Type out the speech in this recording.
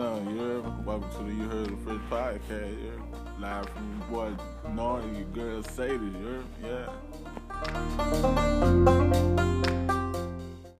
Yeah, you heard? Welcome to the You Heard It First podcast, you heard? Live from your boy Naughty your girl Sadie, you heard? Yeah.